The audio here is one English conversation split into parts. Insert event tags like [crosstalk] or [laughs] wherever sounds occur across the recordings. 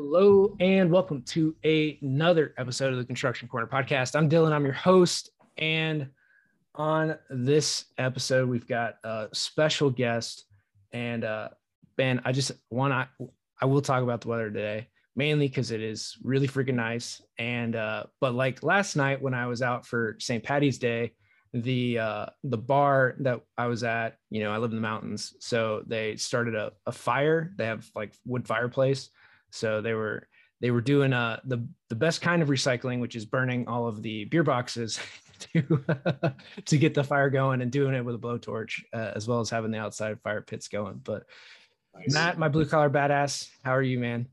Hello and welcome to another episode of the Construction Corner podcast. I'm Dillon, I'm your host. And on this episode, we've got a special guest. And uh, Ben, I just want to, I will talk about the weather today, mainly because it is really freaking nice. And, uh, but like last night when I was out for St. Patty's Day, the uh the bar that I was at, you know, I live in the mountains, so they started a, a fire. They have like wood fireplace, so they were they were doing uh the the best kind of recycling, which is burning all of the beer boxes [laughs] to to get the fire going and doing it with a blowtorch, uh, as well as having the outside fire pits going. But nice. Matt, my blue collar badass, how are you, man?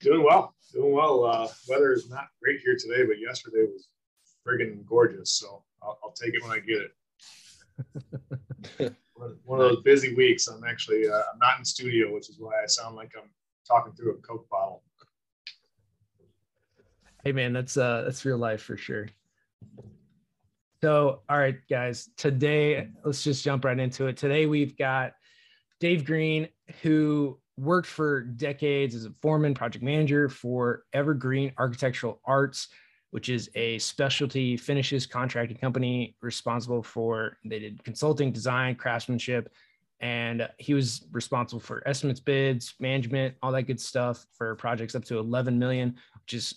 Doing well, doing well. Uh, weather is not great here today, but yesterday was friggin' gorgeous. So I'll, I'll take it when I get it. [laughs] one of those busy weeks. I'm actually uh, I'm not in studio, which is why I sound like I'm talking through a Coke bottle. Hey man, that's uh that's real life for sure. So, all right, guys, today let's just jump right into it. Today we've got Dave Greene, who worked for decades as a foreman, project manager for EverGreene Architectural Arts which is a specialty finishes contracting company responsible for they did consulting, design, craftsmanship, and he was responsible for estimates, bids, management, all that good stuff for projects up to 11 million, which is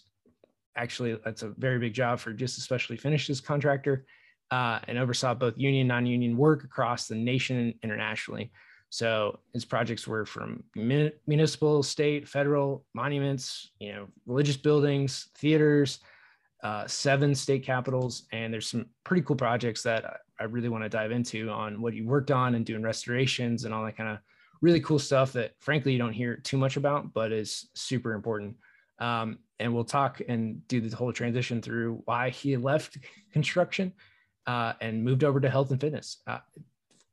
actually that's a very big job for just a specialty finishes contractor, uh, and oversaw both union non-union work across the nation and internationally. So his projects were from municipal, state, federal monuments, you know, religious buildings, theaters, uh, seven state capitols, and there's some pretty cool projects that I really want to dive into on what you worked on and doing restorations and all that kind of really cool stuff that frankly you don't hear too much about, but is super important. Um, and we'll talk and do the whole transition through why he left construction uh, and moved over to health and fitness. Uh,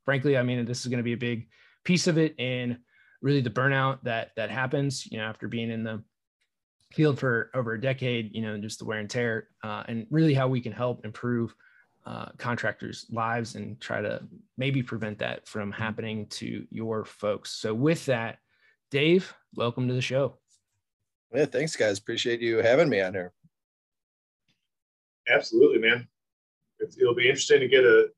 frankly, I mean, this is going to be a big piece of it in really the burnout that that happens, you know, after being in the field for over a decade, you know, just the wear and tear, uh, and really how we can help improve uh, contractors' lives and try to maybe prevent that from mm-hmm. happening to your folks. So, with that, Dave, welcome to the show. Yeah, thanks, guys. Appreciate you having me on here. Absolutely, man. it'll be interesting to get a,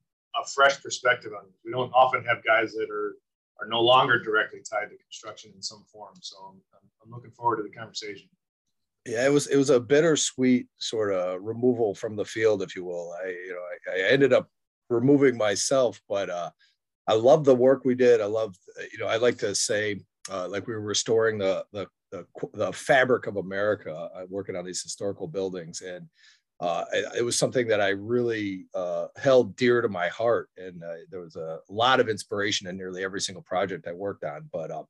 a fresh perspective on this. We don't often have guys that are are no longer directly tied to construction in some form. So I'm, I'm looking forward to the conversation yeah, it was it was a bittersweet sort of removal from the field, if you will. I you know I, I ended up removing myself, but uh, I love the work we did. I love you know I like to say uh, like we were restoring the the the, the fabric of America, uh, working on these historical buildings, and uh, it, it, was something that I really uh, held dear to my heart. And uh, there was a lot of inspiration in nearly every single project I worked on. But uh,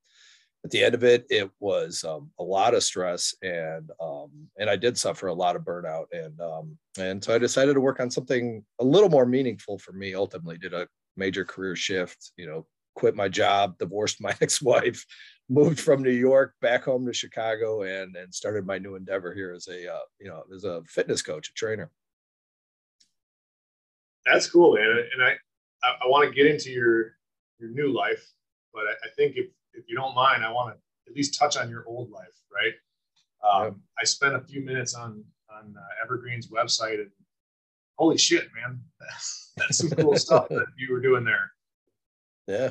at the end of it, it was um, a lot of stress, and um, and I did suffer a lot of burnout, and um, and so I decided to work on something a little more meaningful for me. Ultimately, did a major career shift. You know, quit my job, divorced my [laughs] ex-wife, moved from New York back home to Chicago, and and started my new endeavor here as a uh, you know as a fitness coach, a trainer. That's cool, man, and I I, I want to get into your your new life, but I, I think if if you don't mind, I want to at least touch on your old life, right? Um, yep. I spent a few minutes on on uh, EverGreene's website, and holy shit, man, [laughs] that's some cool stuff that you were doing there. Yeah,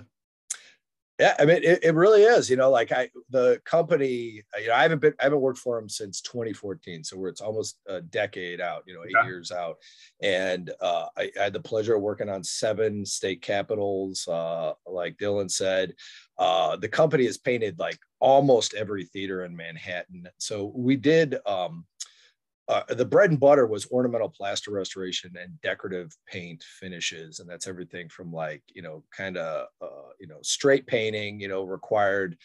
yeah, I mean, it, it, really is. You know, like I, the company, you know, I haven't been, I haven't worked for them since 2014, so it's almost a decade out. You know, eight yeah. years out, and uh, I, I, had the pleasure of working on seven state capitols. Uh, like Dillon said, uh, the company has painted like almost every theater in Manhattan. So we did. Um, uh, the bread and butter was ornamental plaster restoration and decorative paint finishes and that's everything from like you know kind of uh, you know straight painting you know required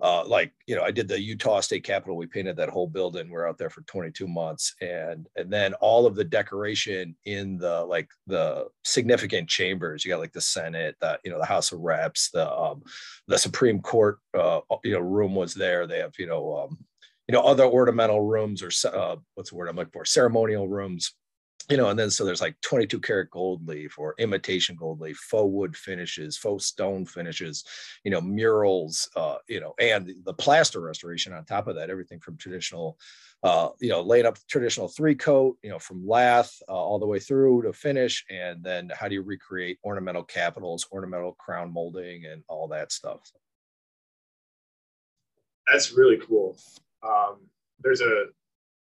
uh, like you know i did the utah state capitol we painted that whole building we're out there for 22 months and and then all of the decoration in the like the significant chambers you got like the senate the you know the house of reps the um the supreme court uh you know room was there they have you know um you know other ornamental rooms or uh, what's the word I'm looking for ceremonial rooms you know, and then so there's like 22 karat gold leaf or imitation gold leaf, faux wood finishes, faux stone finishes, you know, murals, uh, you know, and the plaster restoration on top of that, everything from traditional, uh, you know, laying up traditional three coat, you know, from lath uh, all the way through to finish. And then how do you recreate ornamental capitals, ornamental crown molding, and all that stuff? That's really cool. Um, there's a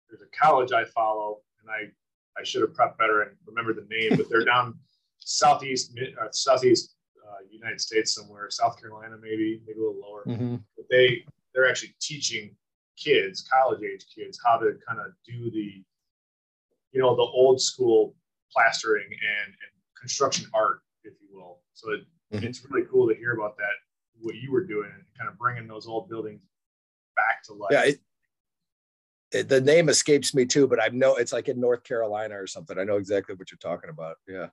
there's a college I follow, and I I should have prepped better and remember the name, but they're down [laughs] southeast uh, southeast uh, United States somewhere, South Carolina maybe, maybe a little lower. Mm-hmm. But they they're actually teaching kids, college age kids, how to kind of do the you know the old school plastering and, and construction art, if you will. So it, mm-hmm. it's really cool to hear about that, what you were doing, and kind of bringing those old buildings back to life. Yeah, it, the name escapes me too, but I know it's like in North Carolina or something. I know exactly what you're talking about. Yeah.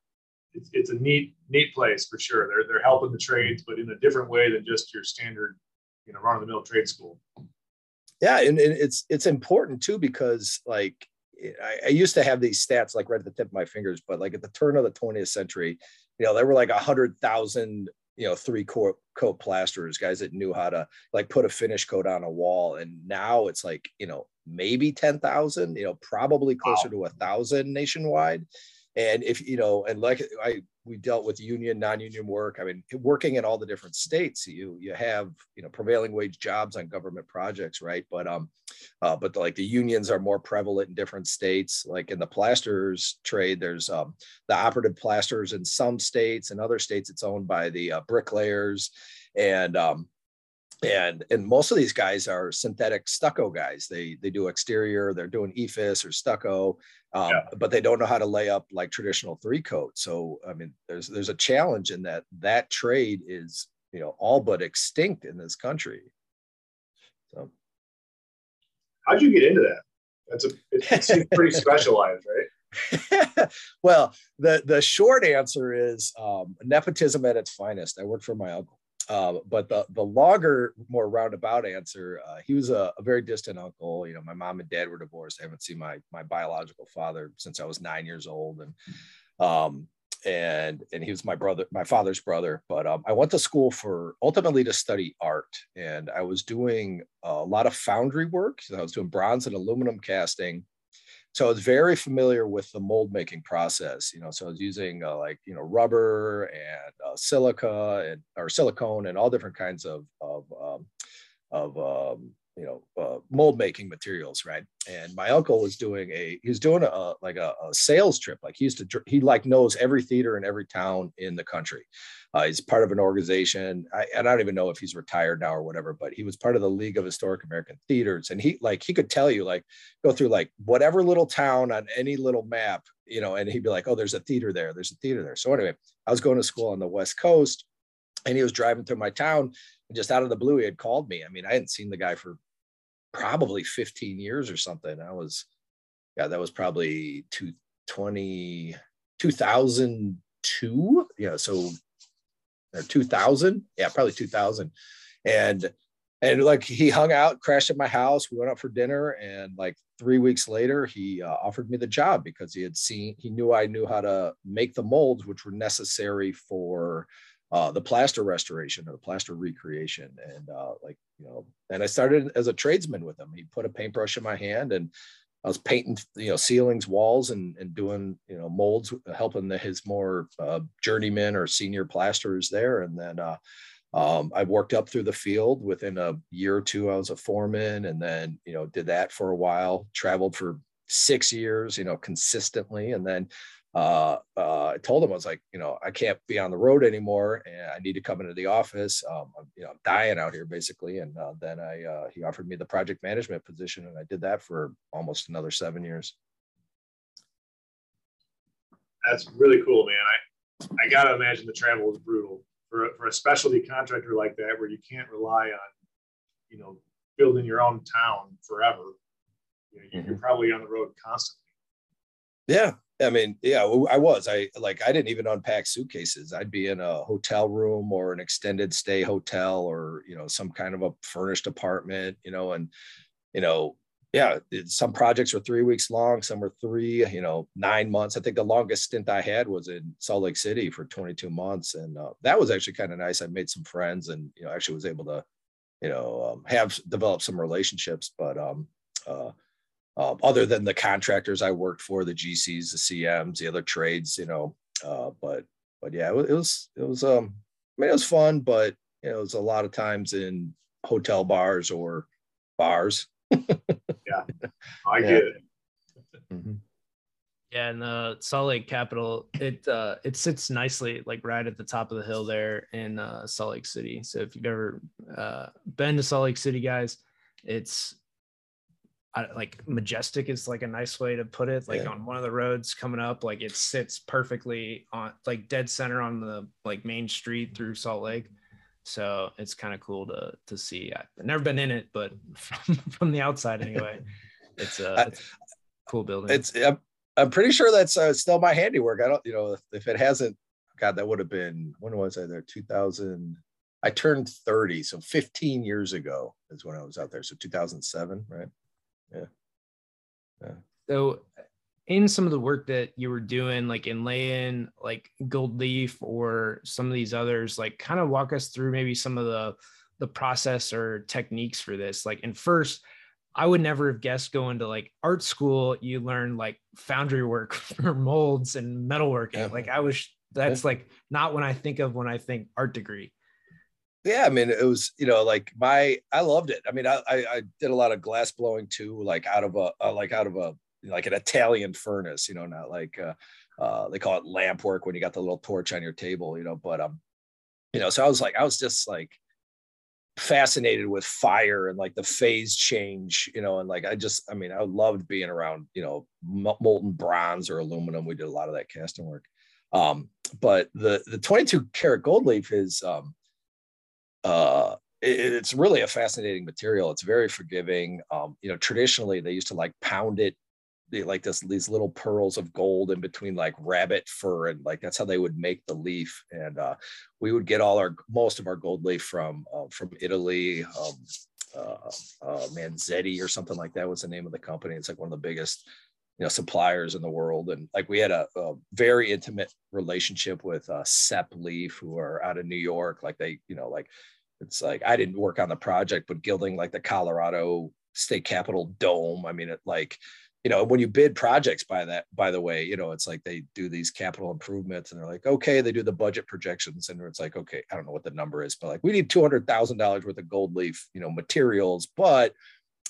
It's, it's a neat, neat place for sure. They're, they're helping the trades, but in a different way than just your standard, you know, run of the mill trade school. Yeah. And, and, it's, it's important too, because like I, I used to have these stats like right at the tip of my fingers, but like at the turn of the 20th century, you know, there were like a hundred thousand you know three coat coat plasterers guys that knew how to like put a finish coat on a wall and now it's like you know maybe 10,000 you know probably closer wow. to a thousand nationwide. And if you know and like i we dealt with union non-union work. I mean working in all the different states you you have you know prevailing wage jobs on government projects right? But um uh, but like the unions are more prevalent in different states. Like in the plasters trade there's um the operative plasters in some states and other states it's owned by the uh, bricklayers. And um and and most of these guys are synthetic stucco guys. They they do exterior they're doing EIFS or stucco um, yeah. but they don't know how to lay up like traditional three coat. So i mean there's there's a challenge in that that trade is you know all but extinct in this country. So. How'd you get into that? That's a it's pretty [laughs] specialized right? [laughs] Well the the short answer is um, nepotism at its finest. I worked for my uncle uh, but the the longer, more roundabout answer, uh, he was a, a, very distant uncle. You know, my mom and dad were divorced. I haven't seen my my biological father since I was nine years old, and um, and and he was my brother, my father's brother. But um, I went to school for ultimately to study art, and I was doing a lot of foundry work. So I was doing bronze and aluminum casting so I was very familiar with the mold making process. You know, so I was using uh, like you know rubber and uh, silica and or silicone and all different kinds of of um, of um, you know uh, mold making materials right and my uncle was doing a he was doing a like a, a, sales trip like he used to he like knows every theater in every town in the country uh, he's part of an organization I, i don't even know if he's retired now or whatever but he was part of the league of historic american theaters and he like he could tell you like go through like whatever little town on any little map you know and he'd be like oh there's a theater there there's a theater there so anyway i was going to school on the west coast and he was driving through my town and just out of the blue he had called me i mean i hadn't seen the guy for probably 15 years or something. I was, yeah, that was probably 20, 2002. Yeah. So or 2000. Yeah, probably 2000. And, and like he hung out, crashed at my house. We went out for dinner, and like three weeks later, he uh, offered me the job because he had seen, he knew I knew how to make the molds, which were necessary for uh, the plaster restoration or the plaster recreation. And uh, like, you know, and I started as a tradesman with him. He put a paintbrush in my hand and I was painting, you know, ceilings, walls, and, and doing, you know, molds, helping the, his more uh, journeyman or senior plasterers there. And then uh, um, I worked up through the field. Within a year or two, I was a foreman, and then, you know, did that for a while. Traveled for six years, you know, consistently, and then uh, uh, I told him I was like, you know, I can't be on the road anymore, and I need to come into the office. Um, I'm, you know, I'm dying out here basically. And uh, then I uh, he offered me the project management position, and I did that for almost another seven years. That's really cool, man. I I gotta imagine the travel is brutal for a, for a specialty contractor like that, where you can't rely on, you know, building your own town forever. You know, you're mm-hmm. probably on the road constantly. Yeah, I mean, yeah, I was. I like I didn't even unpack suitcases. I'd be in a hotel room or an extended stay hotel or, you know, some kind of a furnished apartment, you know, and you know, yeah, some projects were three weeks long, some were three, you know, nine months. I think the longest stint I had was in Salt Lake City for 22 months, and uh, that was actually kind of nice. I made some friends, and you know, actually was able to, you know, um, have developed some relationships. But um, uh, uh, other than the contractors I worked for, the GCs, the CMs, the other trades, you know, uh, but but yeah, it was it was, it was um, I mean, it was fun, but you know, it was a lot of times in hotel bars or bars [laughs] yeah, I get it. Mm-hmm. Yeah, and the Salt Lake Capitol, it uh, it sits nicely, like right at the top of the hill there in uh, Salt Lake City. So if you've ever uh, been to Salt Lake City, guys, it's like majestic is like a nice way to put it. Like yeah. on one of the roads coming up, like it sits perfectly on like dead center on the like main street through Salt Lake. So it's kind of cool to to see. I've never been in it, but [laughs] from, from the outside anyway, [laughs] it's a, it's a cool building. It's I'm, I'm pretty sure that's uh, still my handiwork. I don't, you know, if, if it hasn't, God, that would have been when was I there? 2000. I turned 30, so 15 years ago is when I was out there. So 2007, right? Yeah. Yeah. So in some of the work that you were doing, like in lay-in, like Gold Leaf or some of these others, like kind of walk us through maybe some of the the process or techniques for this. Like, and first, I would never have guessed going to like art school, you learn like foundry work [laughs] for molds and metalworking. Yeah. Like I was that's yeah. like not when I think of when I think art degree. Yeah, I mean, it was you know like my I loved it. I mean, I I, did a lot of glass blowing too, like out of a, a like out of a like an Italian furnace, you know, not like uh, uh, they call it lamp work when you got the little torch on your table, you know. But um, you know, so I was like, I was just like fascinated with fire and like the phase change, you know, and like I just, I mean, I loved being around, you know, molten bronze or aluminum. We did a lot of that casting work. Um, but the the 22 karat gold leaf is um, uh, it, it's really a fascinating material. It's very forgiving. Um, you know, traditionally they used to like pound it like this these little pearls of gold in between like rabbit fur and like that's how they would make the leaf and uh, we would get all our most of our gold leaf from uh, from Italy um, uh, uh, Manzetti or something like that was the name of the company it's like one of the biggest you know suppliers in the world. And like we had a, a very intimate relationship with uh, Sepp Leaf who are out of New York. Like they you know like it's like I didn't work on the project but gilding like the Colorado state capitol dome i mean it like you know when you bid projects by that by the way you know it's like they do these capital improvements and they're like okay they do the budget projections and it's like okay i don't know what the number is but like we need $200000 worth of gold leaf you know materials but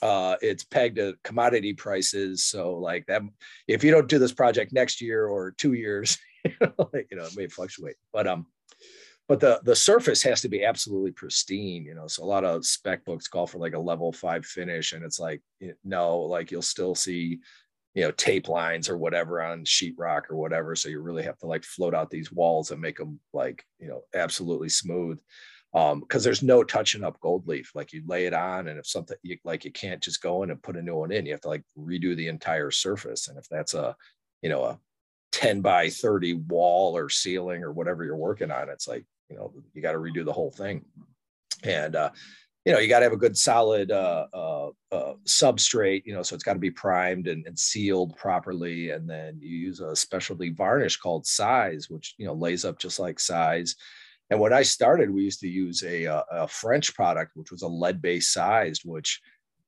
uh it's pegged to commodity prices. So like that if you don't do this project next year or two years [laughs] you know, it may fluctuate. But um but the the surface has to be absolutely pristine you know so a lot of spec books call for like a level five finish and it's like no like you'll still see you know tape lines or whatever on sheetrock or whatever. So you really have to like float out these walls and make them like you know absolutely smooth um because there's no touching up gold leaf like you lay it on and if something you, like you can't just go in and put a new one in you have to like redo the entire surface and if that's a you know a 10 by 30 wall or ceiling or whatever you're working on it's like you know you got to redo the whole thing. And uh, you know you got to have a good solid uh, uh, uh, substrate you know so it's got to be primed and, and, sealed properly and then you use a specialty varnish called size which you know lays up just like size and when i started we used to use a, a, a french product which was a lead based sized which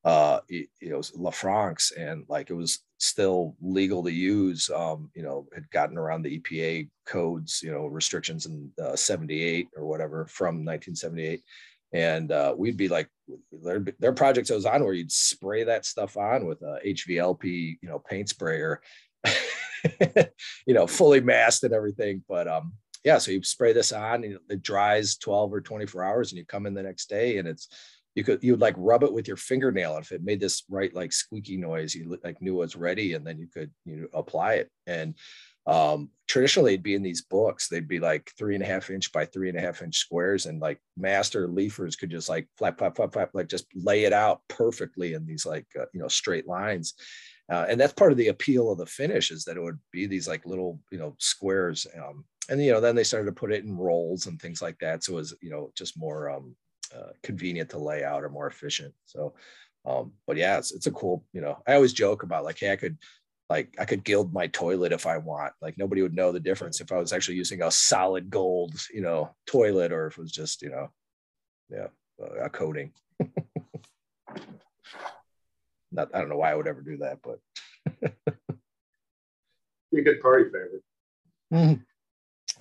uh it, it was Lefranc's and like it was still legal to use um you know had gotten around the EPA codes you know restrictions in uh, 78 or whatever from 1978 and uh, we'd be like are projects I was on where you'd spray that stuff on with a HVLP you know paint sprayer [laughs] you know fully masked and everything but um yeah so you spray this on and it dries 12 or 24 hours and you come in the next day and it's you could you would like rub it with your fingernail if it made this right like squeaky noise you like knew it was ready and then you could you know apply it. And um traditionally it'd be in these books they'd be like three and a half inch by three and a half inch squares and like master leafers could just like flap flap flap flap like just lay it out perfectly in these like uh, you know straight lines uh, and that's part of the appeal of the finish is that it would be these like little you know squares um, and you know then they started to put it in rolls and things like that so it was you know just more um, uh, convenient to lay out or more efficient. So, Um, but yeah, it's, it's a cool, you know, I always joke about like, hey, I could like I could gild my toilet if I want. Like nobody would know the difference if I was actually using a solid gold, you know, toilet or if it was just, you know, yeah, a coating. [laughs] Not, I don't know why I would ever do that, but be a good party favorite. Mm-hmm.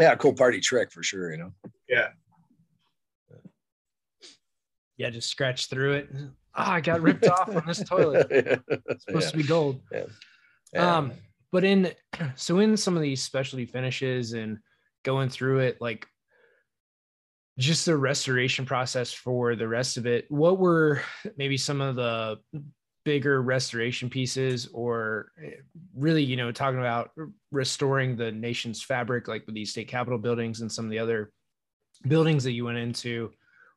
Yeah, cool party trick for sure. You know. Yeah. Yeah, just scratch through it. Ah, oh, I got ripped off on this toilet. [laughs] It's supposed yeah. to be gold. Yeah. yeah. Um, but in [clears throat] so in some of these specialty finishes and going through it, like just the restoration process for the rest of it, what were maybe some of the bigger restoration pieces or eh, really you know talking about restoring the nation's fabric like with these state capitol buildings and some of the other buildings that you went into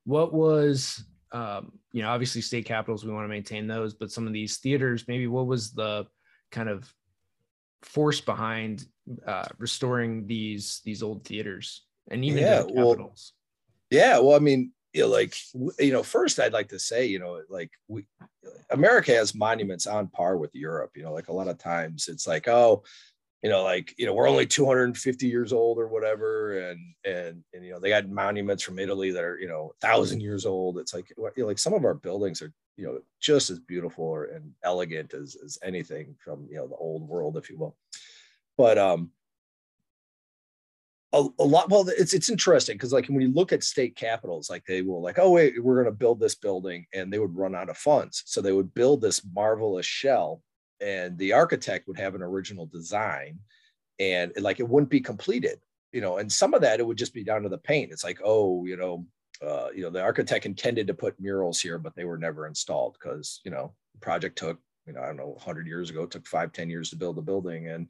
what was um, you know obviously state capitols we want to maintain those but some of these theaters maybe what was the kind of force behind uh, restoring these these old theaters and even yeah, the capitols? well, yeah well i mean you know, like you know, first I'd like to say, you know, like we America has monuments on par with Europe. You know, like a lot of times it's like, oh, you know, like you know, we're only 250 years old or whatever, and and and you know, they got monuments from Italy that are you know thousand years old. It's like you know, like some of our buildings are you know just as beautiful and elegant as as anything from you know the old world, if you will. But um, a, a lot well it's it's interesting because like when you look at state capitols like they will like oh wait we're going to build this building and they would run out of funds. So they would build this marvelous shell and the architect would have an original design and like it wouldn't be completed you know and some of that it would just be down to the paint. It's like oh you know uh, you know the architect intended to put murals here but they were never installed because you know the project took you know, I don't know, 100 years ago, it took five, 10 years to build a building and,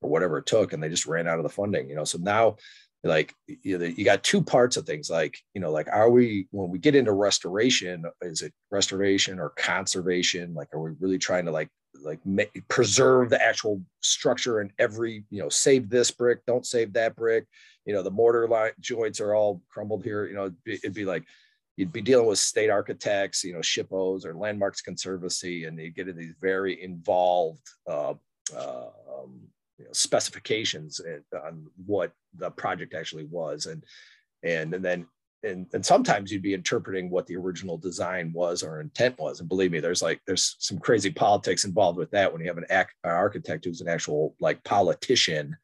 or whatever it took, and they just ran out of the funding, you know. So now, like, you, know, you got two parts of things like, you know, like, are we, when we get into restoration, is it restoration or conservation? Like, are we really trying to like, like preserve the actual structure and every, you know, save this brick, don't save that brick, you know, the mortar line joints are all crumbled here, you know, it'd be, it'd be like, you'd be dealing with state architects, you know, SHPOs or Landmarks Conservancy, and you get into these very involved uh, uh, um, you know, specifications on what the project actually was, and and and then and and sometimes you'd be interpreting what the original design was or intent was. And believe me, there's like there's some crazy politics involved with that when you have an, ac- an architect who's an actual like politician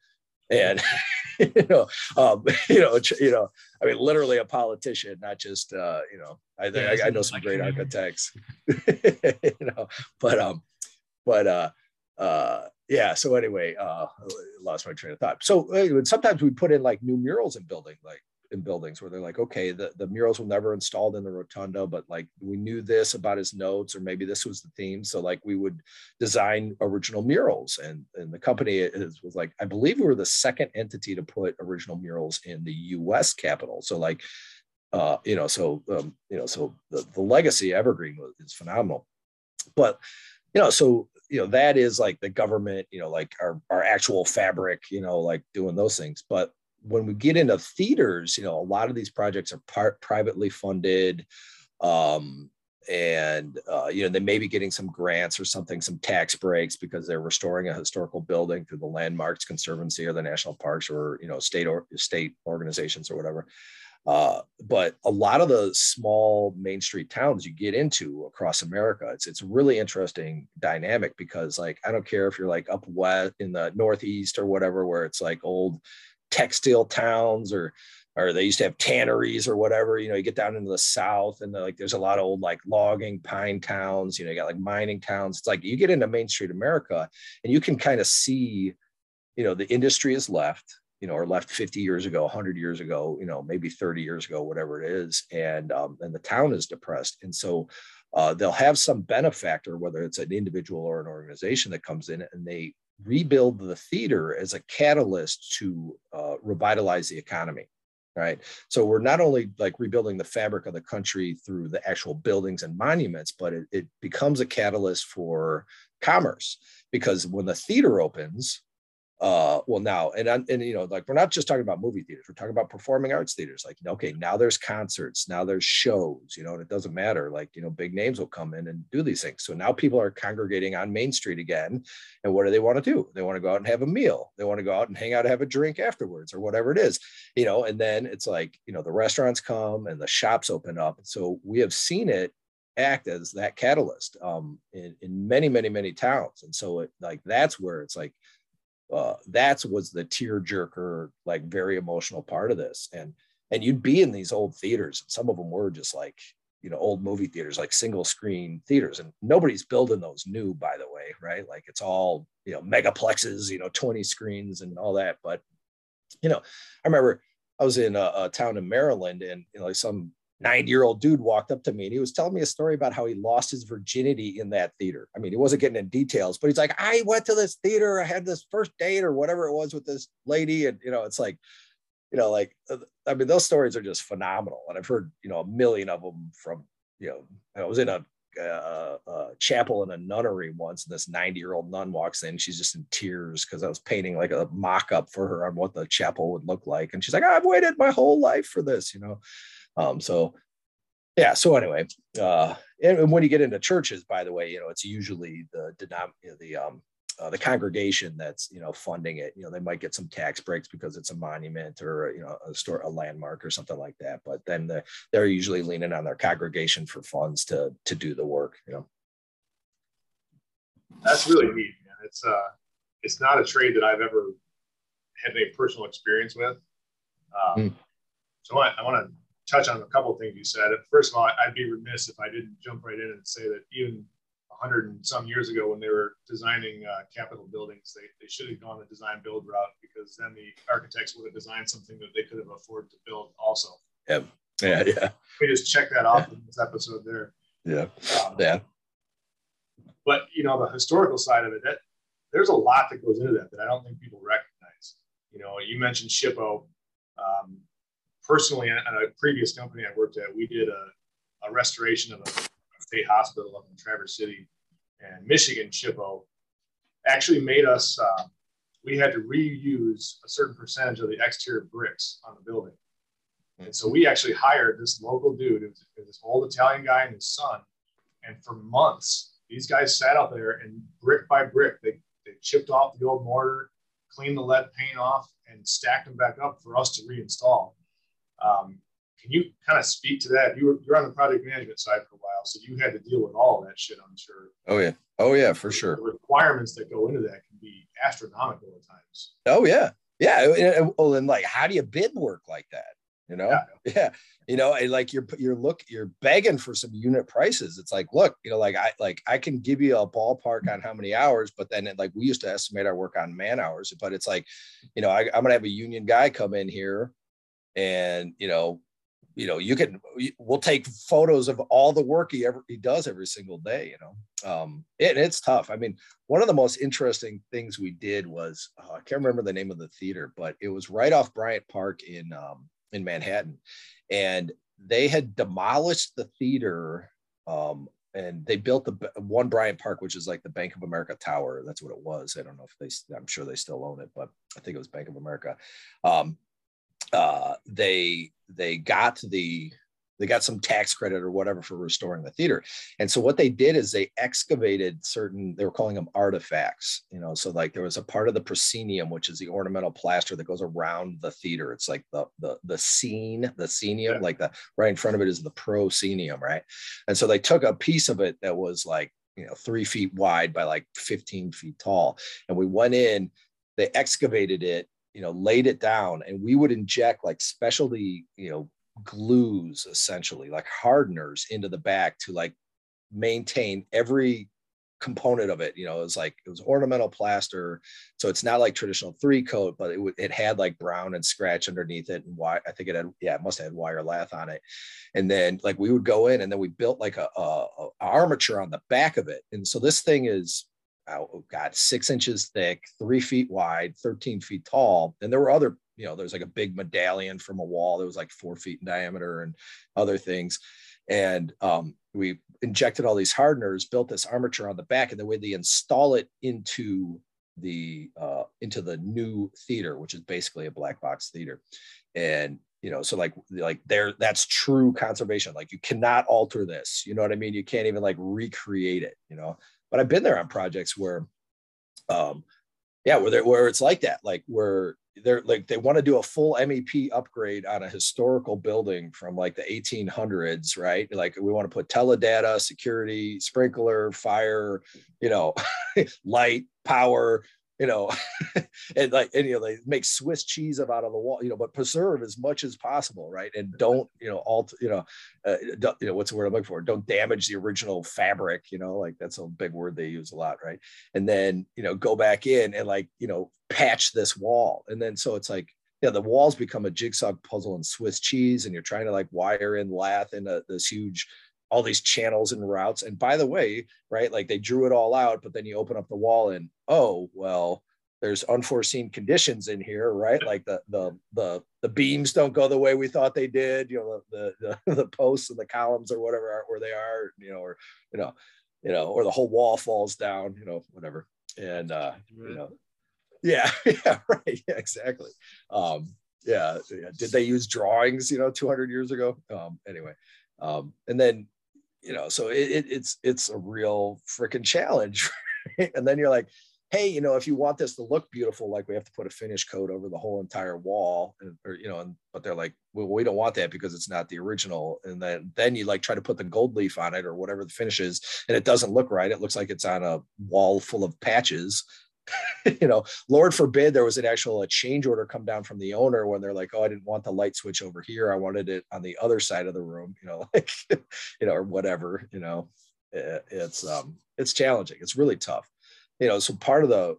and [laughs] [laughs] you know, um, [laughs] you know, you know, I mean, literally a politician, not just, uh, you know, I, yeah, I, I know some great architects, [laughs] you know, but, um, but, uh, uh, yeah. So anyway, uh, lost my train of thought. So uh, sometimes we put in like new murals in building, like in buildings where they're like, okay, the, the murals were never installed in the rotunda, but like we knew this about his notes, or maybe this was the theme. So like we would design original murals. And, and the company is, was like, I believe we were the second entity to put original murals in the US Capitol. So like, uh, you know, so, um, you know, so the, the legacy EverGreene is phenomenal. But, you know, so you know that is like the government you know like our, our actual fabric you know like doing those things but when we get into theaters, you know, a lot of these projects are part privately funded. Um, and uh, you know they may be getting some grants or something some tax breaks because they're restoring a historical building through the landmarks conservancy or the national parks or you know state or state organizations or whatever uh, but a lot of the small main street towns you get into across america it's it's really interesting dynamic because like i don't care if you're like up west in the northeast or whatever where it's like old textile towns or or they used to have tanneries or whatever. You know, you get down into the south and like there's a lot of old like logging pine towns. You know, you got like mining towns. It's like you get into Main Street America and you can kind of see, you know, the industry is left. You know, or left 50 years ago, 100 years ago, you know, maybe 30 years ago, whatever it is, and um, and the town is depressed, and so uh, they'll have some benefactor, whether it's an individual or an organization that comes in and they rebuild the theater as a catalyst to uh, revitalize the economy right? So we're not only like rebuilding the fabric of the country through the actual buildings and monuments but it, it becomes a catalyst for commerce because when the theater opens uh well now and and you know like we're not just talking about movie theaters we're talking about performing arts theaters like okay now there's concerts now there's shows you know and it doesn't matter like you know big names will come in and do these things. So now people are congregating on main street again and what do they want to do? They want to go out and have a meal they want to go out and hang out and have a drink afterwards or whatever it is you know and then it's like you know the restaurants come and the shops open up. So we have seen it act as that catalyst um, in, in many many many towns and so it like that's where it's like uh, that's was the tear jerker, like very emotional part of this. And and you'd be in these old theaters, and some of them were just like you know old movie theaters, like single screen theaters, and nobody's building those new, by the way, right? Like it's all you know megaplexes, you know, twenty screens and all that. But you know, I remember I was in a, a town in Maryland, and you know, like some 90 year old dude walked up to me and he was telling me a story about how he lost his virginity in that theater. I mean, he wasn't getting in details, but he's like, I went to this theater, I had this first date or whatever it was with this lady. And, you know, it's like, you know, like, uh, I mean, those stories are just phenomenal. And I've heard, you know, a million of them from, you know, I was in a, uh, uh, chapel in a nunnery once, and this 90 year old nun walks in. She's just in tears because I was painting like a mock up for her on what the chapel would look like. And she's like, I've waited my whole life for this, you know. Um, so yeah. So anyway, uh, and when you get into churches, by the way, you know, it's usually the denom- the um, uh, the congregation that's you know funding it. You know, they might get some tax breaks because it's a monument or you know a store, a landmark or something like that. But then the, they're usually leaning on their congregation for funds to to do the work. You know, that's really neat. Man. It's uh, it's not a trade that I've ever had any personal experience with. Um, mm. So I, I want to touch on a couple of things you said. First of all, I'd be remiss if I didn't jump right in and say that even 100 and some years ago, when they were designing uh, Capitol buildings, they, they should have gone the design build route because then the architects would have designed something that they could have afforded to build also. Yeah. Yeah. Yeah. We just check that off yeah. in this episode there. Yeah. Um, yeah. But, you know, the historical side of it, that, there's a lot that goes into that that I don't think people recognize. You know, you mentioned SHPO. Um, personally, at a previous company I worked at, we did a, a restoration of a, state hospital up in Traverse City, and Michigan SHPO actually made us. Uh, we had to reuse a certain percentage of the exterior bricks on the building, and so we actually hired this local dude, it was this old Italian guy and his son, and for months these guys sat out there and brick by brick they they chipped off the old mortar, cleaned the lead paint off, and stacked them back up for us to reinstall. Um, can you kind of speak to that? You were you're on the project management side for a while, so you had to deal with all that shit. I'm sure. Oh yeah, oh yeah, for sure. The requirements that go into that can be astronomical at times. Oh yeah, yeah. Well, and like, how do you bid work like that? You know, yeah. [laughs] yeah. You know, and like you're you're look you're begging for some unit prices. It's like, look, you know, like I like I can give you a ballpark on how many hours, but then it, like we used to estimate our work on man hours. But it's like, you know, I, I'm gonna have a union guy come in here and you know you know you can we'll take photos of all the work he ever he does every single day you know um and it's tough i mean one of the most interesting things we did was uh, i can't remember the name of the theater but it was right off bryant park in um in manhattan and they had demolished the theater um and they built the one Bryant Park, which is like the Bank of America Tower. That's what it was. I don't know if they, I'm sure they still own it, but I think it was Bank of America. Um, uh, they they got the they got some tax credit or whatever for restoring the theater. And so what they did is they excavated certain, they were calling them artifacts, you know, so like there was a part of the proscenium, which is the ornamental plaster that goes around the theater. It's like the the the scene, the scenium, yeah. like the right in front of it is the proscenium, right? And so they took a piece of it that was like, you know, three feet wide by like 15 feet tall. And we went in, they excavated it you know laid it down and we would inject like specialty you know glues essentially like hardeners into the back to like maintain every component of it. You know it was like it was ornamental plaster so it's not like traditional three coat but it, w- it had like brown and scratch underneath it and why i think it had yeah it must have had wire lath on it. And then like we would go in and then we built like a, a, a armature on the back of it. And so this thing is oh god six inches thick three feet wide 13 feet tall and there were other you know there's like a big medallion from a wall that was like four feet in diameter and other things and um, we injected all these hardeners built this armature on the back and the way they install it into the uh, into the new theater, which is basically a black box theater, and you know, so like like there that's true conservation. Like you cannot alter this. You know what I mean? You can't even like recreate it. You know, but I've been there on projects where, um, yeah, where where it's like that, like where they're like they want to do a full MEP upgrade on a historical building from like the 1800s, right? Like we want to put teledata, security, sprinkler, fire, you know, [laughs] light, power, you know, [laughs] and like and you know they make Swiss cheese of out of the wall, you know, but preserve as much as possible, right? And don't you know alter, you know, uh, you know what's the word I'm looking for? Don't damage the original fabric, you know, like that's a big word they use a lot, right? And then you know go back in and like you know patch this wall, and then so it's like yeah, the walls become a jigsaw puzzle in Swiss cheese, and you're trying to like wire in lath in a, this huge all these channels and routes. And by the way, right, like they drew it all out, but then you open up the wall and oh well, there's unforeseen conditions in here, right? Like the the the the beams don't go the way we thought they did. You know, the the, [laughs] the posts and the columns or whatever are where they are. You know, or you know, you know, or the whole wall falls down. You know, whatever. And uh, you know, yeah, [laughs] yeah, right, yeah, exactly. Um, yeah, yeah, did they use drawings? You know, 200 years ago. Um, anyway, um, and then you know, so it, it, it's it's a real freaking challenge. [laughs] Right? And then you're like, hey, you know, if you want this to look beautiful, like we have to put a finish coat over the whole entire wall, and, or you know, and but they're like, well, we don't want that because it's not the original. And then then you like try to put the gold leaf on it or whatever the finish is, and it doesn't look right. It looks like it's on a wall full of patches. [laughs] you know, Lord forbid there was an actual a change order come down from the owner when they're like, oh, I didn't want the light switch over here. I wanted it on the other side of the room, you know, [laughs] like, you know, or whatever, you know, it, it's, um, it's challenging. It's really tough, you know, so part of the,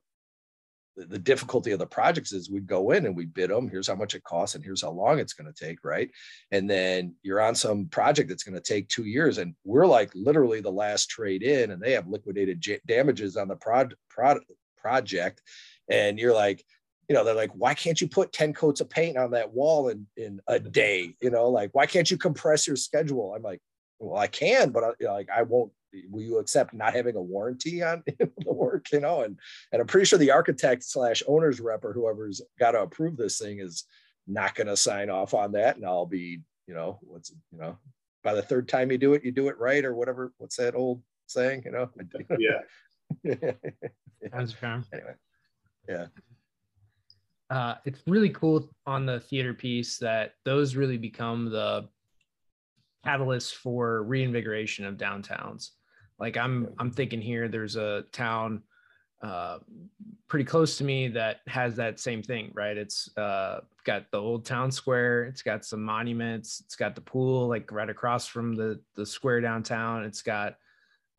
the difficulty of the projects is we'd go in and we bid them. Here's how much it costs, and here's how long it's going to take, right? And then you're on some project that's going to take two years, and we're like literally the last trade in, and they have liquidated damages on the prod, prod project. And you're like you know they're like why can't you put 10 coats of paint on that wall in in a day? You know like why can't you compress your schedule? I'm like well i can but I, you know, like i won't will you accept not having a warranty on [laughs] the work? You know and and i'm pretty sure the architect slash owner's rep or whoever's got to approve this thing is not going to sign off on that. And i'll be you know what's you know by the third time you do it you do it right or whatever what's that old saying you know? Yeah [laughs] That's fair. Anyway, yeah. Uh, it's really cool on the theater piece that those really become the catalyst for reinvigoration of downtowns. Like I'm, I'm thinking here, there's a town uh, pretty close to me that has that same thing, right? It's uh, got the old town square, it's got some monuments, it's got the pool like right across from the the square downtown. It's got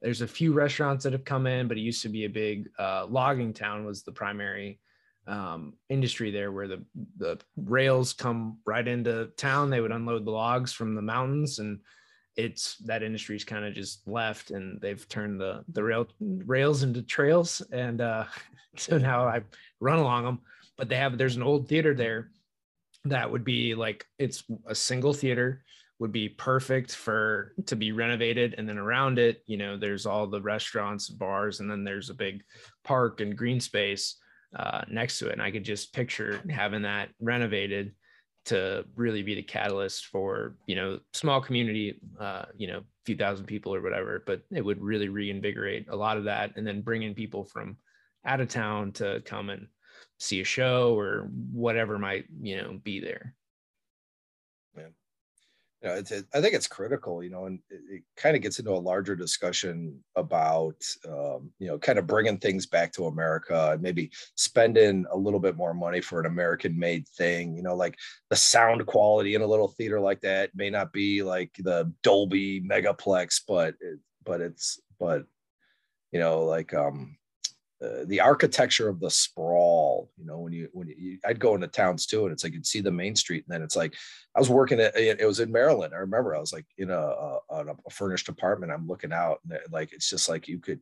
there's a few restaurants that have come in, but it used to be a big uh, logging town was the primary um, industry there where the, the rails come right into town. They would unload the logs from the mountains and it's that industry's kind of just left and they've turned the, the rail rails into trails. And uh, [laughs] so now I run along them, but they have, there's an old theater there that would be like, it's a single theater would be perfect for to be renovated and then around it you know there's all the restaurants bars and then there's a big park and green space uh, next to it and i could just picture having that renovated to really be the catalyst for you know small community uh, you know a few thousand people or whatever but it would really reinvigorate a lot of that and then bring in people from out of town to come and see a show or whatever might you know be there know, it's, it, I think it's critical, you know, and it, it kind of gets into a larger discussion about, um, you know, kind of bringing things back to America and maybe spending a little bit more money for an American made thing, you know, like the sound quality in a little theater like that may not be like the Dolby megaplex, but, it, but it's, but, you know, like, um, uh, the architecture of the sprawl you know when you when you i'd go into towns too and it's like you'd see the main street and then it's like i was working at it was in maryland i remember i was like in a, a, a furnished apartment i'm looking out and like it's just like you could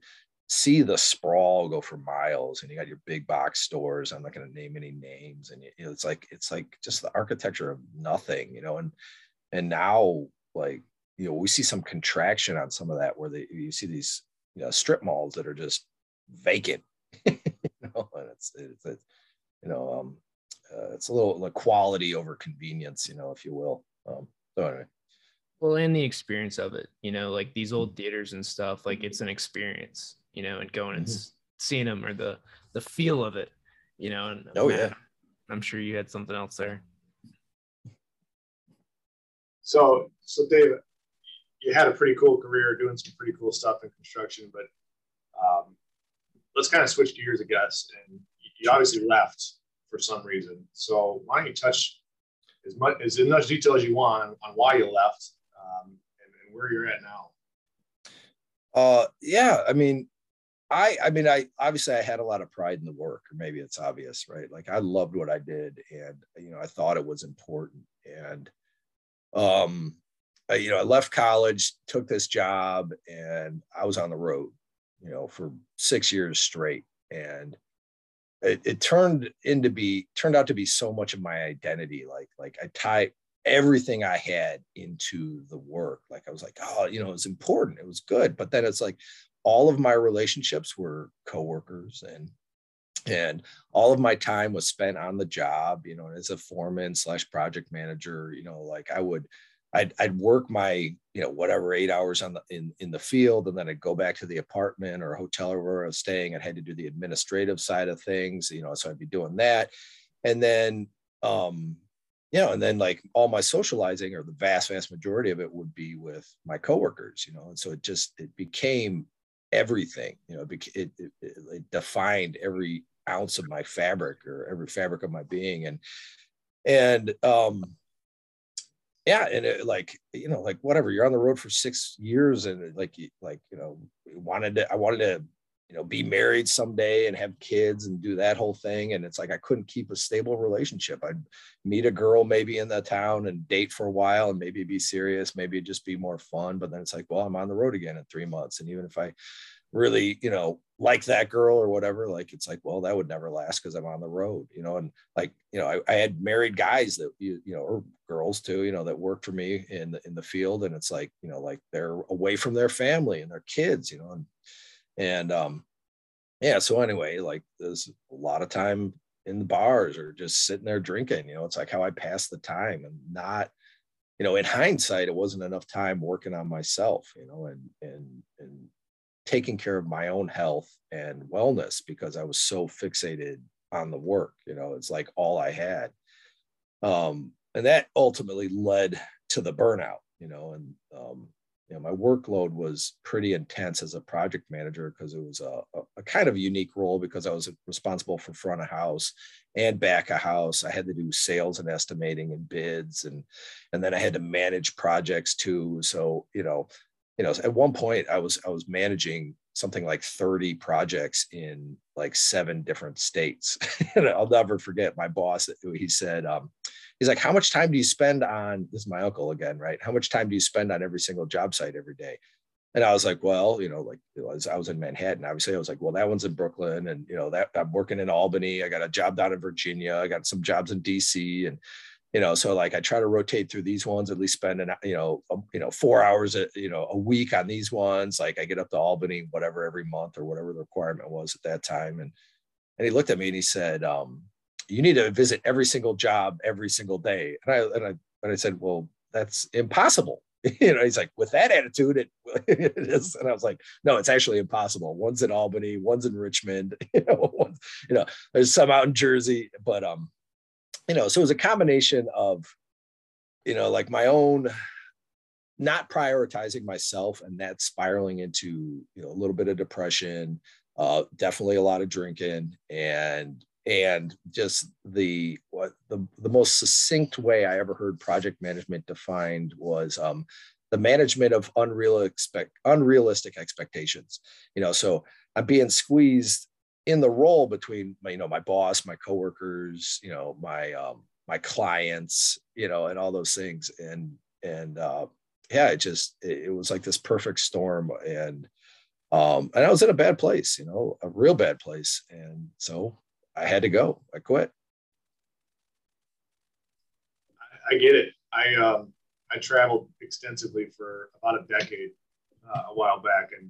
see the sprawl go for miles and you got your big box stores i'm not going to name any names and you it's like it's like just the architecture of nothing you know and and now like you know we see some contraction on some of that where they you see these you know strip malls that are just vacant. [laughs] you know, and it's, it's, it's you know, um, uh, it's a little like quality over convenience, you know, if you will. Um, so anyway. Well, and the experience of it, you know, like these old theaters and stuff, like it's an experience, you know, and going and mm-hmm. seeing them or the the feel of it, you know. And oh man, yeah, I'm sure you had something else there. So, so David, you had a pretty cool career doing some pretty cool stuff in construction, but um, let's kind of switch gears, I guess. And you obviously left for some reason. So why don't you touch as much as in much detail as you want on, why you left um, and, and, where you're at now? Uh, yeah, I mean, I, I mean, I obviously I had a lot of pride in the work, or maybe it's obvious, right? Like I loved what I did, and you know, I thought it was important, and um, I, you know, I left college, took this job, and I was on the road, you know, for six years straight, and it, it turned into be turned out to be so much of my identity. Like, like I tie everything I had into the work. Like I was like, oh, you know, it was important, it was good, but then it's like all of my relationships were coworkers and and all of my time was spent on the job you know as a foreman slash project manager you know like i would I'd, I'd work my you know whatever eight hours on the in, in the field and then i'd go back to the apartment or hotel or where i was staying. I had to do the administrative side of things you know so i'd be doing that. And then um you know and then like all my socializing or the vast vast majority of it would be with my coworkers you know? And so it just it became everything you know it, it, it, it defined every ounce of my fabric or every fabric of my being. And and um yeah and it, like you know like whatever you're on the road for six years and like like you know wanted to i wanted to you know be married someday and have kids and do that whole thing and it's like i couldn't keep a stable relationship. I'd meet a girl maybe in the town and date for a while and maybe be serious maybe just be more fun but then it's like well i'm on the road again in three months and even if i really you know like that girl or whatever like it's like well that would never last because i'm on the road you know and like you know I, I, had married guys that you, you know or girls too you know that worked for me in the in the field and it's like you know like they're away from their family and their kids you know and and um yeah so anyway like there's a lot of time in the bars or just sitting there drinking you know it's like how i pass the time and not you know in hindsight it wasn't enough time working on myself you know and and and taking care of my own health and wellness because I was so fixated on the work. You know, it's like all I had. Um, and that ultimately led to the burnout, you know, and, um, you know, my workload was pretty intense as a project manager because it was a, a, a, kind of unique role because I was responsible for front of house and back of house. I had to do sales and estimating and bids, and and then I had to manage projects too. So you know, you know at one point i was i was managing something like 30 projects in like seven different states [laughs] and i'll never forget my boss he said um, he's like how much time do you spend on this is my uncle again right how much time do you spend on every single job site every day and I was like, well, you know, like was, I was in Manhattan. Obviously, I was like, well, that one's in Brooklyn, and you know that I'm working in Albany. I got a job down in Virginia. I got some jobs in DC, and you know so like i try to rotate through these ones at least spend an you know a, you know four hours a, you know a week on these ones. Like i get up to albany whatever every month or whatever the requirement was at that time and and he looked at me and he said um, you need to visit every single job every single day. And i and i and i said well that's impossible. [laughs] You know he's like with that attitude it, [laughs] it is. And i was like no it's actually impossible. One's in albany one's in richmond [laughs] you know you know there's some out in jersey but um you know, so it was a combination of, you know, like my own not prioritizing myself and that spiraling into, you know, a little bit of depression, uh, definitely a lot of drinking and and just the what the, the most succinct way I ever heard project management defined was um, the management of unreal expect unrealistic expectations. You know, so I'm being squeezed in the role between my, you know my boss my coworkers you know my um my clients you know and all those things. And and uh yeah it just it, it was like this perfect storm. And um and i was in a bad place you know a real bad place. And so i had to go. I quit. I get it. I um i traveled extensively for about a decade uh, a while back. And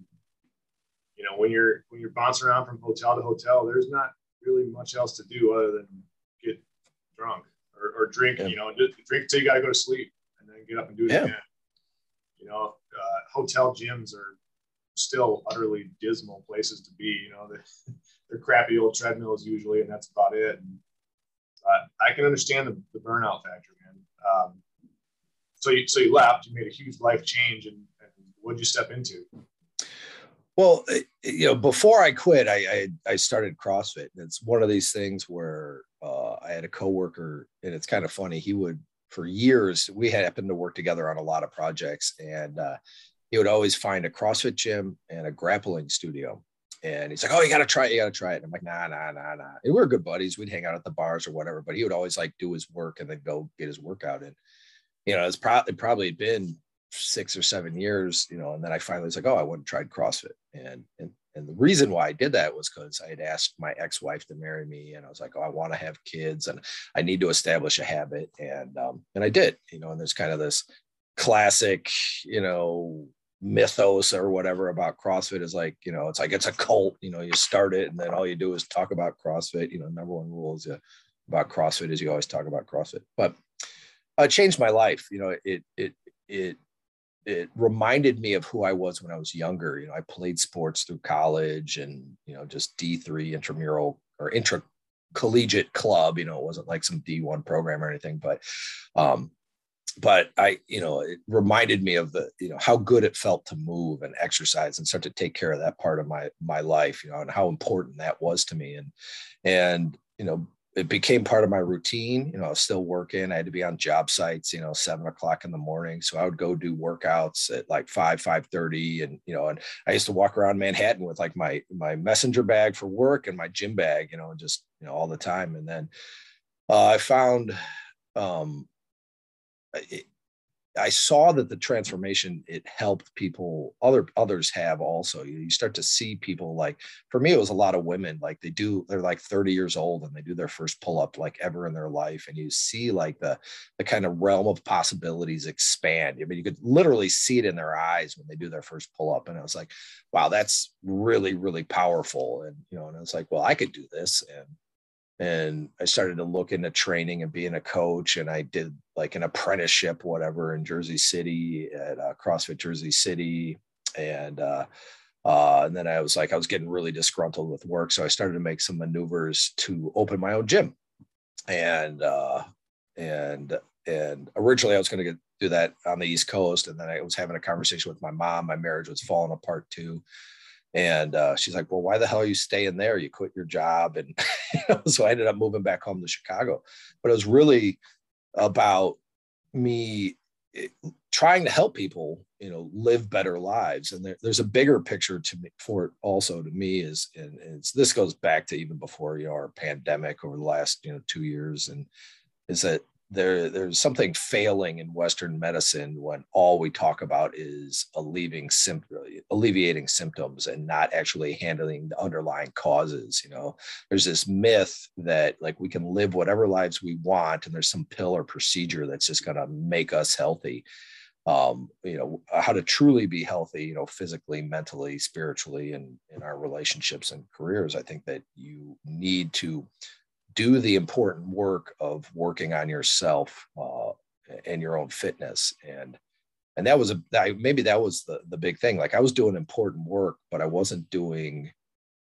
you know when you're when you're bouncing around from hotel to hotel there's not really much else to do other than get drunk or, or drink. Yeah. You know, drink till you got to go to sleep, and then get up and do it yeah. again. You know, uh, hotel gyms are still utterly dismal places to be. You know, [laughs] they're, they're crappy old treadmills usually, and that's about it. And uh, I can understand the, the burnout factor, man. Um, so you so you left, you made a huge life change, and, and what did you step into? Well, eh, you know, before I quit, I I, I started CrossFit. And it's one of these things where uh, I had a coworker, and it's kind of funny. He would, for years, we had happened to work together on a lot of projects, and uh, he would always find a CrossFit gym and a grappling studio. And he's like, "Oh, you got to try it. You got to try it." And I'm like, "Nah, nah, nah, nah." And we were good buddies. We'd hang out at the bars or whatever. But he would always like do his work and then go get his workout in. You know, it's pro- it probably been six or seven years, you know, and then I finally was like, oh, I went and tried CrossFit. And, and, and the reason why I did that was because I had asked my ex-wife to marry me and I was like, oh, I want to have kids and I need to establish a habit. And, um, and I did, you know, and there's kind of this classic, you know, mythos or whatever about CrossFit is like, you know, it's like, it's a cult, you know, you start it and then all you do is talk about CrossFit, you know, number one rule is uh, about CrossFit is you always talk about CrossFit, but uh, changed my life. You know, it, it, it it reminded me of who I was when I was younger. You know, I played sports through college and, you know, just D3 intramural or intracollegiate club, you know, it wasn't like some D1 program or anything, but, um, but I, you know, it reminded me of the, you know, how good it felt to move and exercise and start to take care of that part of my, my life, you know, and how important that was to me. And, and, you know, it became part of my routine. You know, I was still working. I had to be on job sites, you know, seven o'clock in the morning. So I would go do workouts at like five, five thirty. And, you know, and I used to walk around Manhattan with like my my messenger bag for work and my gym bag, you know, and just, you know, all the time. And then uh, I found um it, I saw that the transformation it helped people other others have also you, start to see people like for me it was a lot of women like they do they're like 30 years old and they do their first pull up like ever in their life and you see like the the kind of realm of possibilities expand. I mean you could literally see it in their eyes when they do their first pull up and I was like wow that's really really powerful and you know and I was like well I could do this and and I started to look into training and being a coach. And I did like an apprenticeship, whatever, in Jersey City at uh, CrossFit Jersey City, and uh, uh, and then I was like, I was getting really disgruntled with work, so I started to make some maneuvers to open my own gym, and uh, and and originally I was going to do that on the East Coast, and then I was having a conversation with my mom. My marriage was falling apart too, and uh, she's like, well, why the hell are you staying there? You quit your job. And you [laughs] know, so I ended up moving back home to Chicago. But it was really about me eh, trying to help people, you know, live better lives. And there, there's a bigger picture to me for it also to me is, and this goes back to even before, you know, our pandemic over the last, you know, two years. And is that there there's something failing in western medicine when all we talk about is alleviating alleviating symptoms and not actually handling the underlying causes you know? There's this myth that like we can live whatever lives we want and there's some pill or procedure that's just going to make us healthy. Um, you know how to truly be healthy you know physically mentally spiritually and in our relationships and careers i think that you need to do the important work of working on yourself uh, and your own fitness. And and that was a I, maybe that was the the big thing. Like i was doing important work but i wasn't doing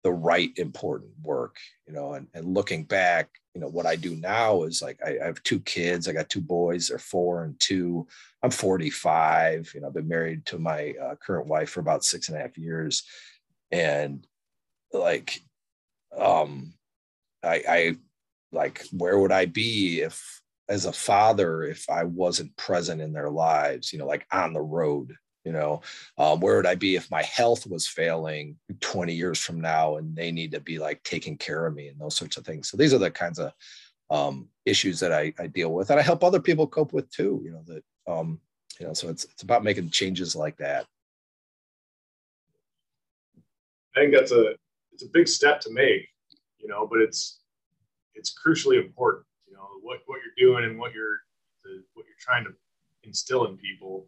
the right important work you know and, and looking back you know what i do now is like I, I have two kids i got two boys they're four and two i'm 45 you know i've been married to my uh, current wife for about six and a half years. And like um I, I like where would i be if as a father if i wasn't present in their lives you know like on the road you know? Um, where would i be if my health was failing 20 years from now and they need to be like taking care of me and those sorts of things? So these are the kinds of um, issues that I, I, deal with and i help other people cope with too you know that um, you know so it's, it's about making changes like that. I think that's a it's a big step to make you know but it's it's crucially important. You know what what you're doing and what you're the, what you're trying to instill in people.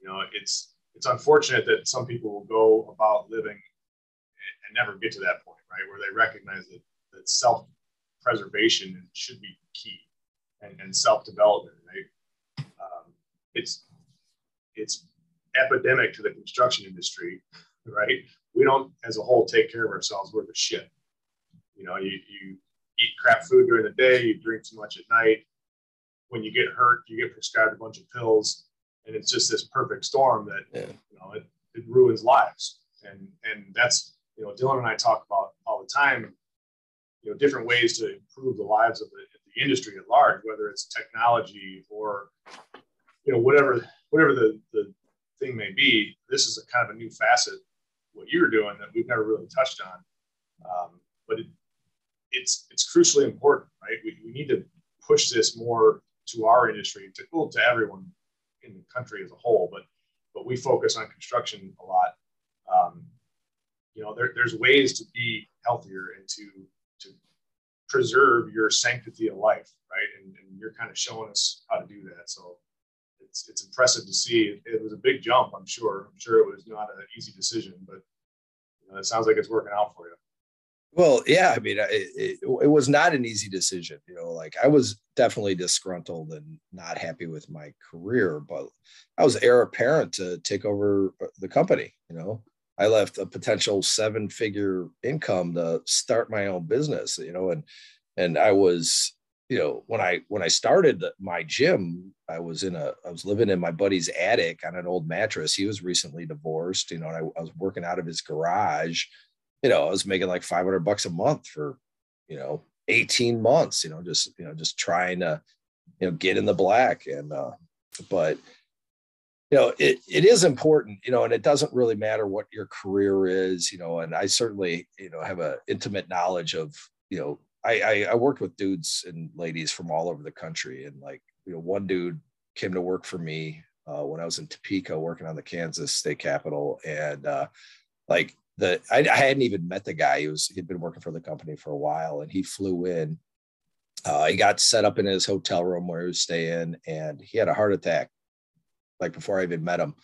You know, it's it's unfortunate that some people will go about living and, and never get to that point, right, where they recognize that that self preservation should be key and, and self development. Right? Um, it's it's epidemic to the construction industry, right? We don't, as a whole, take care of ourselves worth a shit. You know, you, you eat crap food during the day, you drink too much at night. When you get hurt, you get prescribed a bunch of pills, and it's just this perfect storm that yeah. you know it, it ruins lives. And and that's you know Dillon and I talk about all the time. You know, different ways to improve the lives of the, the industry at large, whether it's technology or you know whatever whatever the the thing may be. This is a kind of a new facet what you're doing that we've never really touched on. Um, but it, it's it's crucially important, right? We, we need to push this more to our industry, to well, to everyone in the country as a whole. But but we focus on construction a lot. Um, you know, there, there's ways to be healthier and to to preserve your sanctity of life, right? And, and you're kind of showing us how to do that. So it's it's impressive to see. It, was a big jump, I'm sure. I'm sure it was not an easy decision, but you know, it sounds like it's working out for you. Well, yeah, I mean, it, it, it, was not an easy decision. You know, like I was definitely disgruntled and not happy with my career, but I was heir apparent to take over uh, the company. You know, I left a potential seven figure income to start my own business. You know, and and I was you know when i when i started my gym i was in a i was living in my buddy's attic on an old mattress he was recently divorced you know and I, I, was working out of his garage you know i was making like 500 bucks a month for you know 18 months you know just you know just trying to you know get in the black and uh but you know it, it is important you know and it doesn't really matter what your career is you know and i certainly you know have a intimate knowledge of you know I, I, I worked with dudes and ladies from all over the country, and like you know, one dude came to work for me uh, when I was in Topeka working on the Kansas State Capitol, and uh, like the I, I, hadn't even met the guy. He was he'd been working for the company for a while, and he flew in. Uh, he got set up in his hotel room where he was staying, and he had a heart attack. Like before I even met him,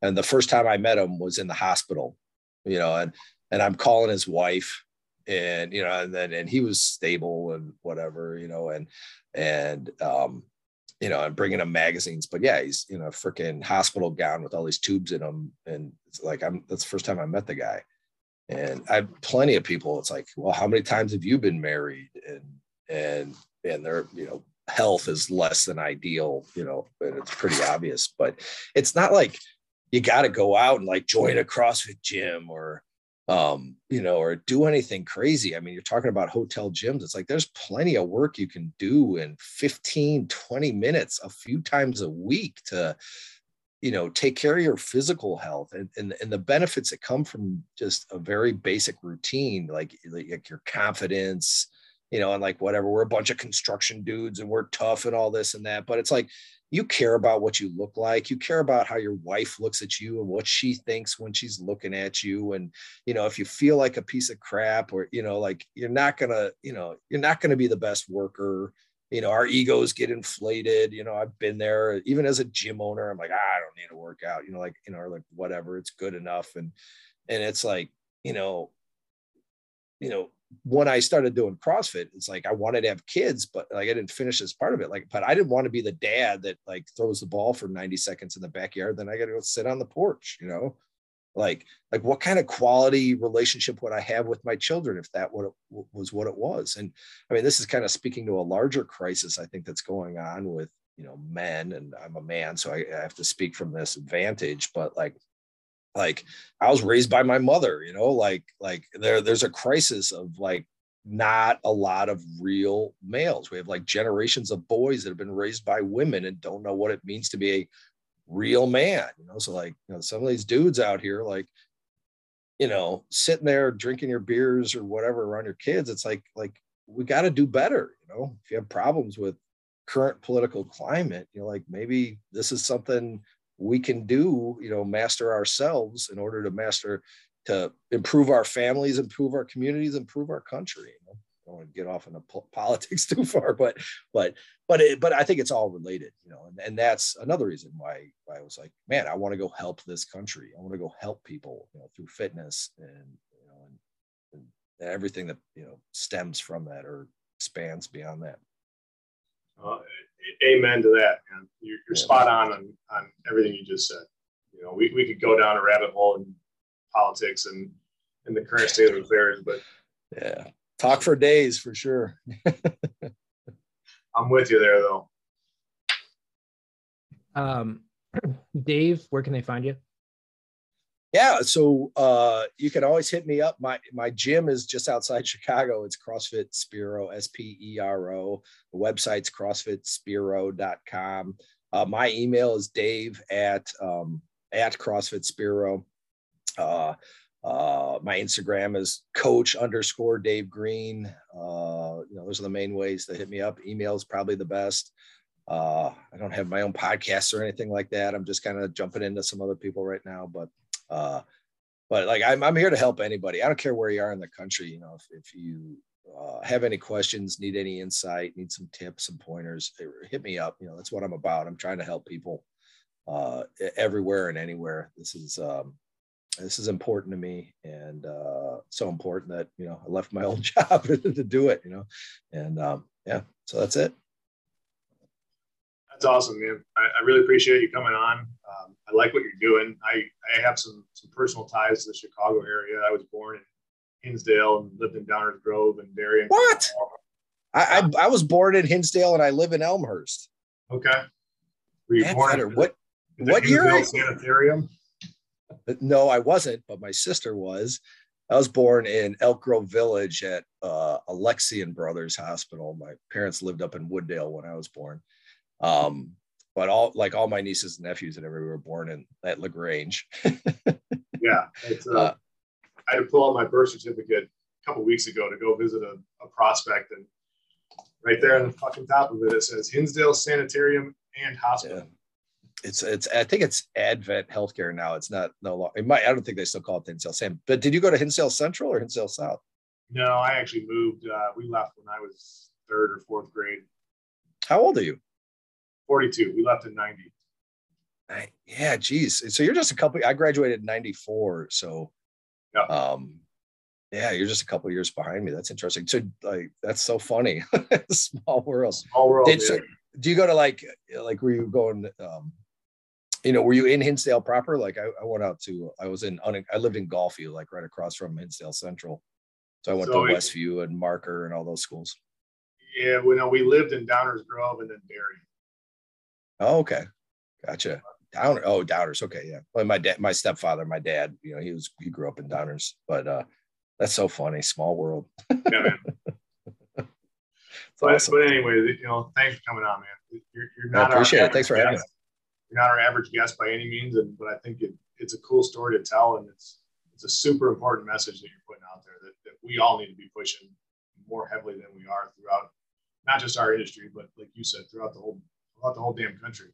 and the first time I met him was in the hospital, you know, and and I'm calling his wife and you know and then and he was stable and whatever you know and and um you know and bringing him magazines but yeah he's in a freaking hospital gown with all these tubes in him and it's like i'm that's the first time i met the guy and i've plenty of people it's like well how many times have you been married and and and their you know health is less than ideal you know and it's pretty obvious but it's not like you got to go out and like join a crossfit gym or um, you know, or do anything crazy. I mean, you're talking about hotel gyms. It's like there's plenty of work you can do in 15, 20 minutes a few times a week to, you know, take care of your physical health and, and, and the benefits that come from just a very basic routine, like, like your confidence, you know, and like whatever. We're a bunch of construction dudes and we're tough and all this and that. But it's like you care about what you look like you care about how your wife looks at you and what she thinks when she's looking at you and you know if you feel like a piece of crap or you know like you're not gonna you know you're not gonna be the best worker you know our egos get inflated you know i've been there even as a gym owner i'm like ah, i don't need to work out you know like you know like whatever it's good enough and and it's like you know you know when I started doing CrossFit, it's like I wanted to have kids, but like I didn't finish this part of it. Like, but I didn't want to be the dad that like throws the ball for 90 seconds in the backyard. Then I got to go sit on the porch, you know? Like, like what kind of quality relationship would I have with my children if that what was what it was? And I mean, this is kind of speaking to a larger crisis I think that's going on with you know men, and I'm a man, so I, I have to speak from this advantage. But like like i was raised by my mother you know like like there there's a crisis of like not a lot of real males we have like generations of boys that have been raised by women and don't know what it means to be a real man you know so like you know some of these dudes out here like you know sitting there drinking your beers or whatever around your kids it's like like we got to do better you know if you have problems with current political climate you know like maybe this is something we can do, you know, master ourselves in order to master to improve our families, improve our communities, improve our country. You know? I don't want to get off into politics [laughs] too far, but but but it, but I think it's all related, you know, and, and that's another reason why, why I was like, man, I want to go help this country. I want to go help people, you know, through fitness and you know and, and everything that you know stems from that or expands beyond that. Uh, amen to that, man. You're, you're yeah. spot on, on on everything you just said. You know, we, we could go down a rabbit hole in politics and in the current state of affairs, but yeah, talk for days for sure. I'm with you there, though. Um, [clears throat] Dave, where can they find you? Yeah, so uh, you can always hit me up. My my gym is just outside Chicago. It's CrossFit Spero, S P E R O. The website's CrossFitSpero.com. Uh, my email is Dave at um, at CrossFit Spero. Uh, uh, my Instagram is Coach underscore Dave Greene. Uh, you know, those are the main ways to hit me up. Email is probably the best. Uh, I don't have my own podcast or anything like that. I'm just kind of jumping into some other people right now, but uh, but like I'm, I'm here to help anybody. I don't care where you are in the country. You know, if, if you uh, have any questions, need any insight, need some tips, some pointers, eh, hit me up. You know, that's what I'm about. I'm trying to help people uh, everywhere and anywhere. This is um, this is important to me, and uh, so important that you know I left my [laughs] old job [laughs] to do it. You know, and um, yeah, so that's it. That's awesome, man. I, I really appreciate you coming on. Um, I like what you're doing. I, I have some some personal ties to the Chicago area. I was born in Hinsdale and lived in Downers Grove and Darien. What? I, I, I was born in Hinsdale and I live in Elmhurst. Okay. Were you born in what what year? Sanitarium. No, I wasn't, but my sister was. I was born in Elk Grove Village at uh, Alexian Brothers Hospital. My parents lived up in Wood Dale when I was born. Um, but all like all my nieces and nephews and everybody were born in at La Grange. [laughs] yeah, uh, uh, I had to pull out my birth certificate a couple weeks ago to go visit a, a, prospect, and right there on the fucking top of it, it says Hinsdale Sanitarium and Hospital. It's it's I think it's Advent Healthcare now. It's not no longer. It might I don't think they still call it Hinsdale Sam. But did you go to Hinsdale Central or Hinsdale South? No, I actually moved. Uh, we left when I was third or fourth grade. How old are you? 42. We left in 90. yeah, geez. So you're just a couple. I graduated in 94. So, yeah. um, yeah, you're just a couple years behind me. That's interesting. So, like, that's so funny. [laughs] Small world. Small world. Did, so, do you go to like, like, were you going, um, you know, were you in Hinsdale proper? Like, I, I went out to, I was in, I lived in Gulfview, like right across from Hinsdale Central. So I went so to it, Westview and Maercker and all those schools. Yeah, we know we lived in Downers Grove and then Darien. Oh, okay. Gotcha. Downer. Oh, Downers. Okay. Yeah. Well, my dad, my stepfather, my dad, you know, he was, he grew up in Downers, but, uh, that's so funny. Small world. [laughs] yeah, man. but, awesome. but anyway, you know, thanks for coming on, man. You're, you're not I appreciate it. Thanks for having me. You're not our average guest by any means, and but I think it, it's a cool story to tell, and it's it's a super important message that you're putting out there that, that we all need to be pushing more heavily than we are throughout not just our industry, but like you said, throughout the whole about the whole damn country.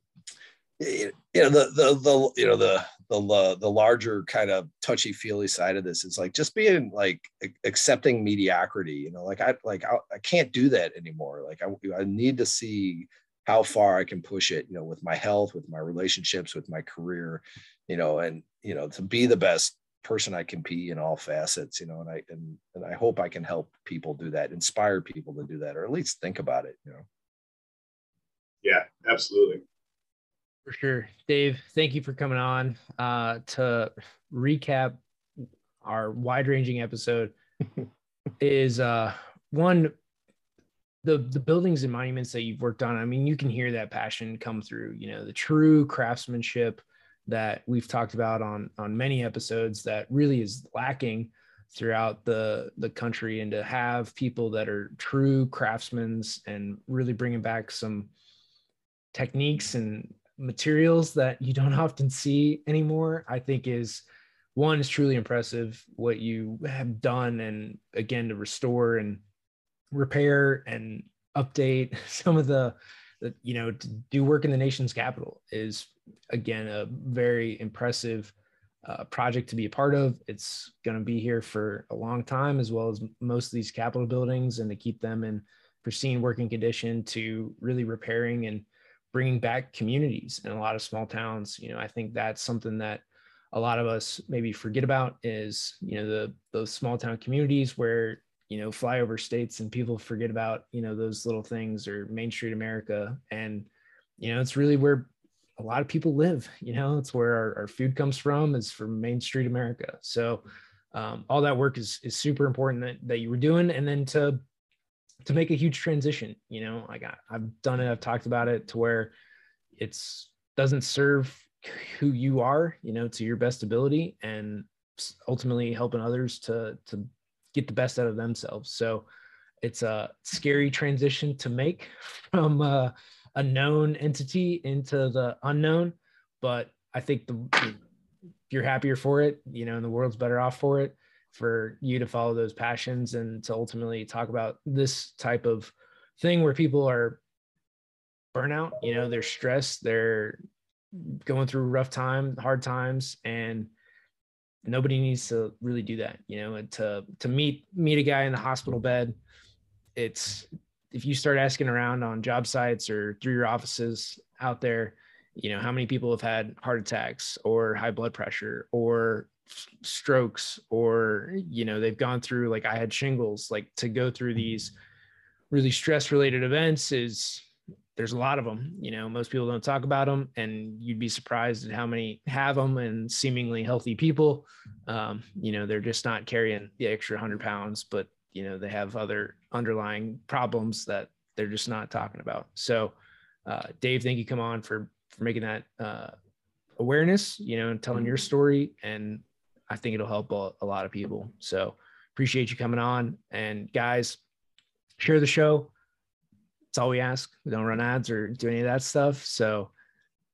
You know the the the you know the the the larger kind of touchy feely side of this is like just being like accepting mediocrity. You know, like I like I, I can't do that anymore. Like I I need to see how far I can push it. You know, with my health, with my relationships, with my career. You know, and you know to be the best person I can be in all facets, you know, and I and and I hope I can help people do that, inspire people to do that, or at least think about it, you know. Yeah, absolutely. For sure. Dave, thank you for coming on. Uh, to recap our wide ranging episode [laughs] is uh, one, the, the buildings and monuments that you've worked on. I mean, you can hear that passion come through, you know, the true craftsmanship that we've talked about on, on many episodes that really is lacking throughout the the country and to have people that are true craftsmen and really bringing back some techniques and materials that you don't [laughs] often see anymore, I think is one is truly impressive what you have done and again to restore and repair and update [laughs] some of the, the you know to do work in the nation's capital is again a very impressive uh, project to be a part of it's going to be here for a long time as well as most of these capitol buildings and to keep them in pristine working condition to really repairing and bringing back communities in a lot of small towns. You know, I think that's something that a lot of us maybe forget about is you know the those small town communities where you know flyover states and people forget about you know those little things or main street america. And you know it's really where a lot of people live you know it's where our, our food comes from is from main street america. So um, all that work is is super important that, that you were doing. And then to to make a huge transition you know like I, i've done it i've talked about it to where it's doesn't serve who you are you know to your best ability and ultimately helping others to to get the best out of themselves. So it's a scary transition to make [laughs] from a known entity into the unknown but i think the you're happier for it you know and the world's better off for it for you to follow those passions and to ultimately talk about this type of thing where people are burnout you know they're stressed they're going through rough time hard times and nobody needs to really do that you know and to to meet meet a guy in the hospital bed. It's if you start asking around on job sites or through your offices out there you know how many people have had heart attacks or high blood pressure or strokes or you know they've gone through like i had shingles like to go through these really stress related events is there's a lot of them you know most people don't talk about them and you'd be surprised at how many have them and seemingly healthy people um, you know they're just not carrying the extra 100 pounds but you know they have other underlying problems that they're just not talking about so uh, dave thank you come on for for making that uh, awareness, you know, and telling your mm-hmm. story. And I think it'll help a, a lot of people. So appreciate you coming on. And guys, share the show. That's all we ask. We don't run ads or do any of that stuff. So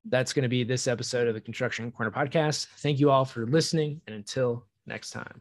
that's going to be this episode of the Construction Corner podcast. Thank you all for listening. And until next time.